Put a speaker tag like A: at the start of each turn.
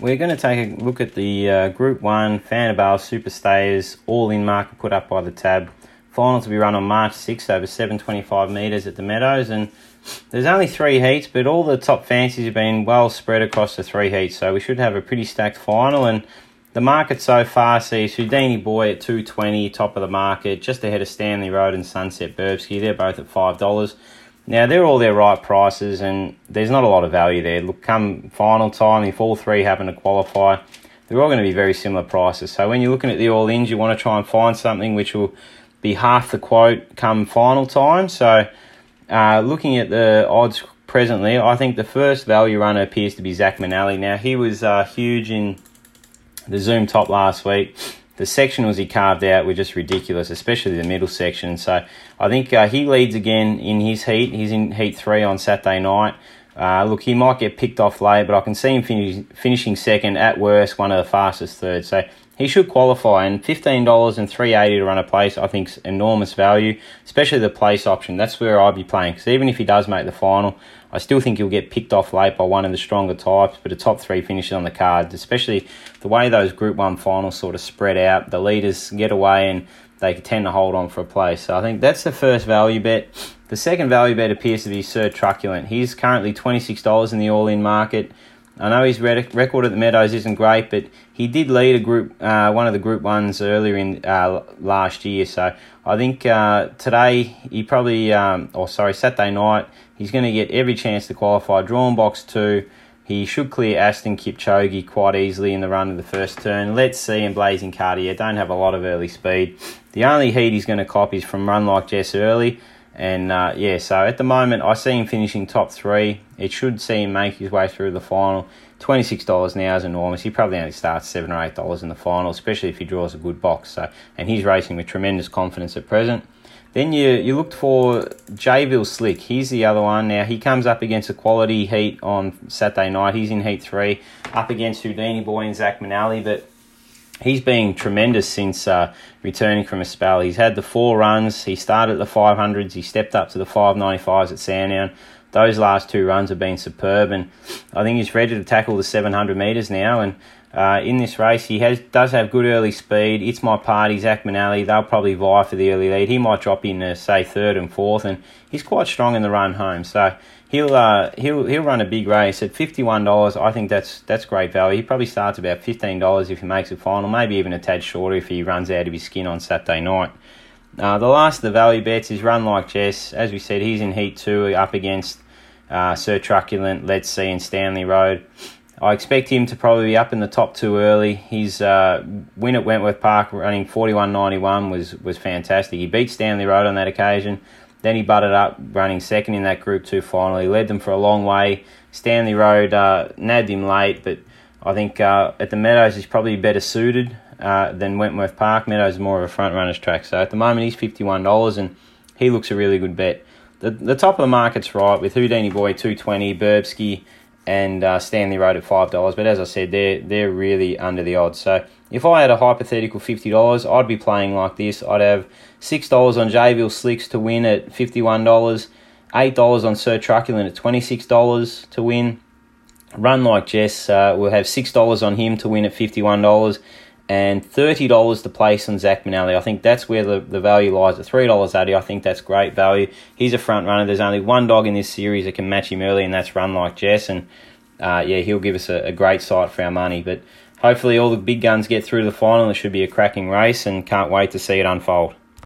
A: we're going to take a look at the uh, Group 1 Fanabale Super Stayers all-in market put up by the tab. Final to be run on March 6th over 725 metres at the Meadows and there's only three heats but all the top fancies have been well spread across the three heats so we should have a pretty stacked final and the market so far sees Houdini Boy at 220 top of the market just ahead of Stanley Road and Sunset Burbsky they're both at $5 now they're all their right prices, and there's not a lot of value there. Look, come final time, if all three happen to qualify, they're all going to be very similar prices. So when you're looking at the all ins, you want to try and find something which will be half the quote come final time. So uh, looking at the odds presently, I think the first value runner appears to be Zach Manelli. Now he was uh, huge in the Zoom top last week the sectionals he carved out were just ridiculous, especially the middle section. So I think uh, he leads again in his heat. He's in heat three on Saturday night. Uh, look, he might get picked off late, but I can see him finish, finishing second at worst, one of the fastest thirds. So he should qualify, and fifteen dollars and three eighty to run a place, I think, is enormous value, especially the place option. That's where I'd be playing because even if he does make the final, I still think he'll get picked off late by one of the stronger types, but a top three finishes on the card, especially the way those Group 1 finals sort of spread out. The leaders get away and they tend to hold on for a place. So I think that's the first value bet. The second value bet appears to be Sir Truculent. He's currently $26 in the all in market. I know his record at the Meadows isn't great, but he did lead a group, uh, one of the Group Ones earlier in uh, last year. So I think uh, today he probably, um, or sorry, Saturday night he's going to get every chance to qualify. Drawn box two, he should clear Aston Kipchoge quite easily in the run of the first turn. Let's see and Blazing Cartier don't have a lot of early speed. The only heat he's going to cop is from Run Like Jess early. And uh, yeah, so at the moment, I see him finishing top three. It should see him make his way through the final. $26 now is enormous. He probably only starts 7 or $8 in the final, especially if he draws a good box. So, And he's racing with tremendous confidence at present. Then you, you looked for Jayville Slick. He's the other one. Now, he comes up against a quality heat on Saturday night. He's in heat three, up against Houdini Boy and Zach Manali. But he's been tremendous since uh, returning from a spell. He's had the four runs. He started at the 500s. He stepped up to the 595s at Sandown. Those last two runs have been superb, and I think he's ready to tackle the 700 metres now. And uh, in this race, he has does have good early speed. It's my party, Zach Manali. They'll probably vie for the early lead. He might drop in, uh, say, third and fourth, and he's quite strong in the run home. So he'll uh, he'll he'll run a big race at fifty one dollars. I think that's that's great value. He probably starts about fifteen dollars if he makes a final, maybe even a tad shorter if he runs out of his skin on Saturday night. Uh, the last of the value bets is Run Like Jess. As we said, he's in Heat 2 up against uh, Sir Truculent, Let's See, and Stanley Road. I expect him to probably be up in the top two early. His uh, win at Wentworth Park running 41.91 was, was fantastic. He beat Stanley Road on that occasion. Then he butted up running second in that Group 2 final. He led them for a long way. Stanley Road uh, nabbed him late, but I think uh, at the Meadows he's probably better suited uh, than Wentworth Park. Meadows is more of a front runner's track. So at the moment he's $51 and he looks a really good bet. The, the top of the market's right with Houdini Boy 220, Burbsky and uh, Stanley Road at five dollars. But as I said, they're they're really under the odds. So if I had a hypothetical fifty dollars, I'd be playing like this. I'd have six dollars on Jayville Slicks to win at fifty one dollars, eight dollars on Sir Truculent at twenty six dollars to win. Run like Jess, uh, we'll have six dollars on him to win at fifty one dollars, and $30 to place on Zach Manelli. I think that's where the, the value lies. At $3 Addy, I think that's great value. He's a front runner. There's only one dog in this series that can match him early, and that's Run Like Jess. And uh, yeah, he'll give us a, a, great sight for our money. But hopefully, all the big guns get through to the final. It should be a cracking race, and can't wait to see it unfold.